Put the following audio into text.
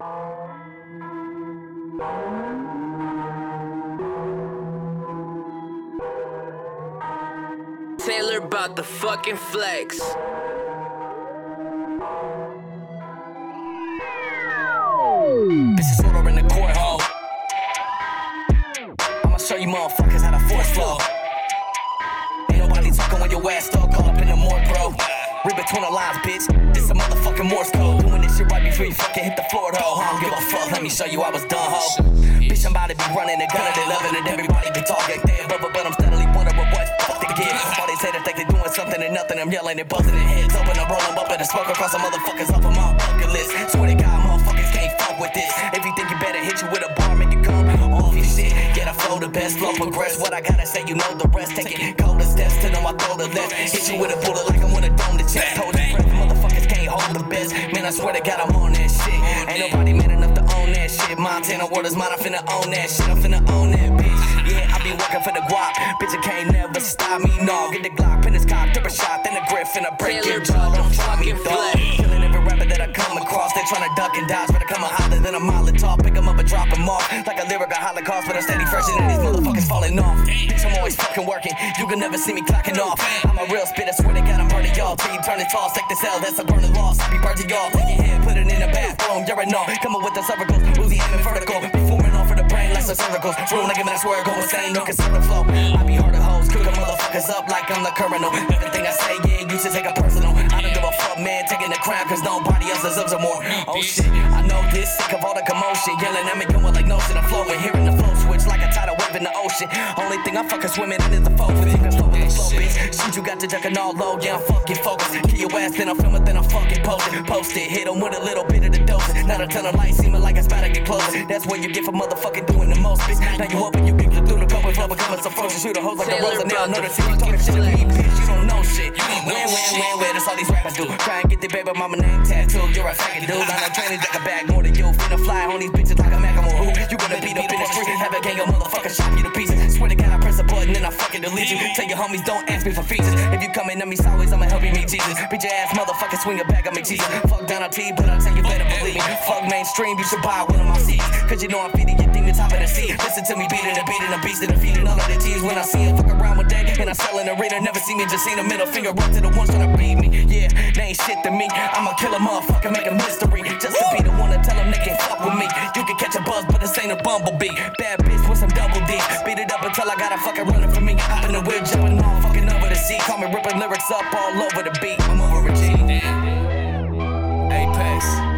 Taylor about the fucking flex. Bitches order in the court hole. I'ma show you motherfuckers how to force flow. Ain't nobody talking when your ass stuck up in the morgue, bro. Read between the lines, bitch. This a motherfucking Morse code. Right before you fucking hit the floor, though. I don't give a fuck. Let me show you I was done, ho. Bitch, I'm about to be running the gun at 11 and everybody be talking dead, but, but, but I'm steadily wondering what the fuck they give. All they say that they doing something and nothing. I'm yelling and buzzing their heads open. I'm rolling up and smoke across the motherfuckers off of my bucket list. Swear to God, motherfuckers can't fuck with this. If you think you better hit you with a bar, make you come off your shit. Get a flow, the best flow progress. What I gotta say, you know the rest. Take it colder steps to know I throw the left. Hit you with a bullet like I swear to God, I'm on that shit. Ain't nobody man enough to own that shit. Montana word is mine, I'm finna own that shit. I'm finna own that bitch. Yeah, I be working for the guap. Bitch, you can't never stop me. No, get the Glock, pin his cock, tip a shot, then a grip, and a break your jaw. Don't try me, dog. Killing every rapper that I come across. They tryna duck and dodge, but I come a hotter than a mile Molotov. Pick 'em up and drop 'em off. Like a lyric, lyrical holocaust, but I'm steady fresher than these motherfuckers falling off. Bitch, I'm always fucking working. You can never see me clocking off. I'm a real spit, I swear to God, I'm burning y'all. Till you turn it tall, take this L, that's a burning loss. I be burning y'all. Take your head, put it in the bathroom. You're a no. Come up with the cervicals, Uzi aiming vertical. Performing off for the brain like some cervicals. Room nigga, man, I swear, go insane. No conservative flow. I be hard to hoes, cooking motherfuckers up like I'm the criminal. Everything I say, yeah, you should take it personal. I don't give a fuck, man, taking the crown, cause nobody else deserves it more. Oh shit, I know this, sick of all the commotion. Yelling at me, going like no I'm flowing. Hearing the flow switch like a wave in the ocean. Only thing I'm fucking swimming in is the flow. With you can flow with the flow, bitch. Shit, you got to ducking all low, yeah, I'm fucking focused. Kill your ass, then I'm filming, then I'm fucking posting. Post it, hit 'em with a little bit of the dose. Not a ton of light, seeming like it's about to get closer. That's what you get for motherfucking doing the most, bitch. Now you open, you get through the and flow, becoming so frozen. Shoot a hose like the Taylor rose, and now Brown, another the city talking fucking shit to me, bitch. You don't know shit. Win, win, win, win. That's all these rappers do. Try and get the baby mama name tattooed. You're a faggot dude. I know training like a bag more than you. Finna fly on these bitches like a Macklemore. Who? You gonna beat up in the street? Have a gang of motherfuckers shot you to pieces. Swear to God, I press a button and I fucking delete you. Tell your homies don't ask me for features. If you coming at me sideways, I'ma help you meet Jesus. Bitch your ass motherfucker swing a bag on me, Jesus. Fuck down on T, but I tell you better believe me. Fuck mainstream, you should buy one of my seats. Cause you know I'm feeding your demon top of the sea. Listen to me beating and beating, I'm beasting and feeding all of the T's when I see him. Fuck around one day and I sell in the arena. Never see me, just seen a middle finger up to the ones trying to beat me. Yeah, they ain't shit to me. I'ma kill a motherfucker, make a mystery. Can catch a buzz, but this ain't a bumblebee. Bad bitch with some double D. Beat it up until I got a fucking running for me. Hop in the whip, jumping off, fucking over the sea. Call me ripping lyrics up all over the beat. I'm over a G. Apex.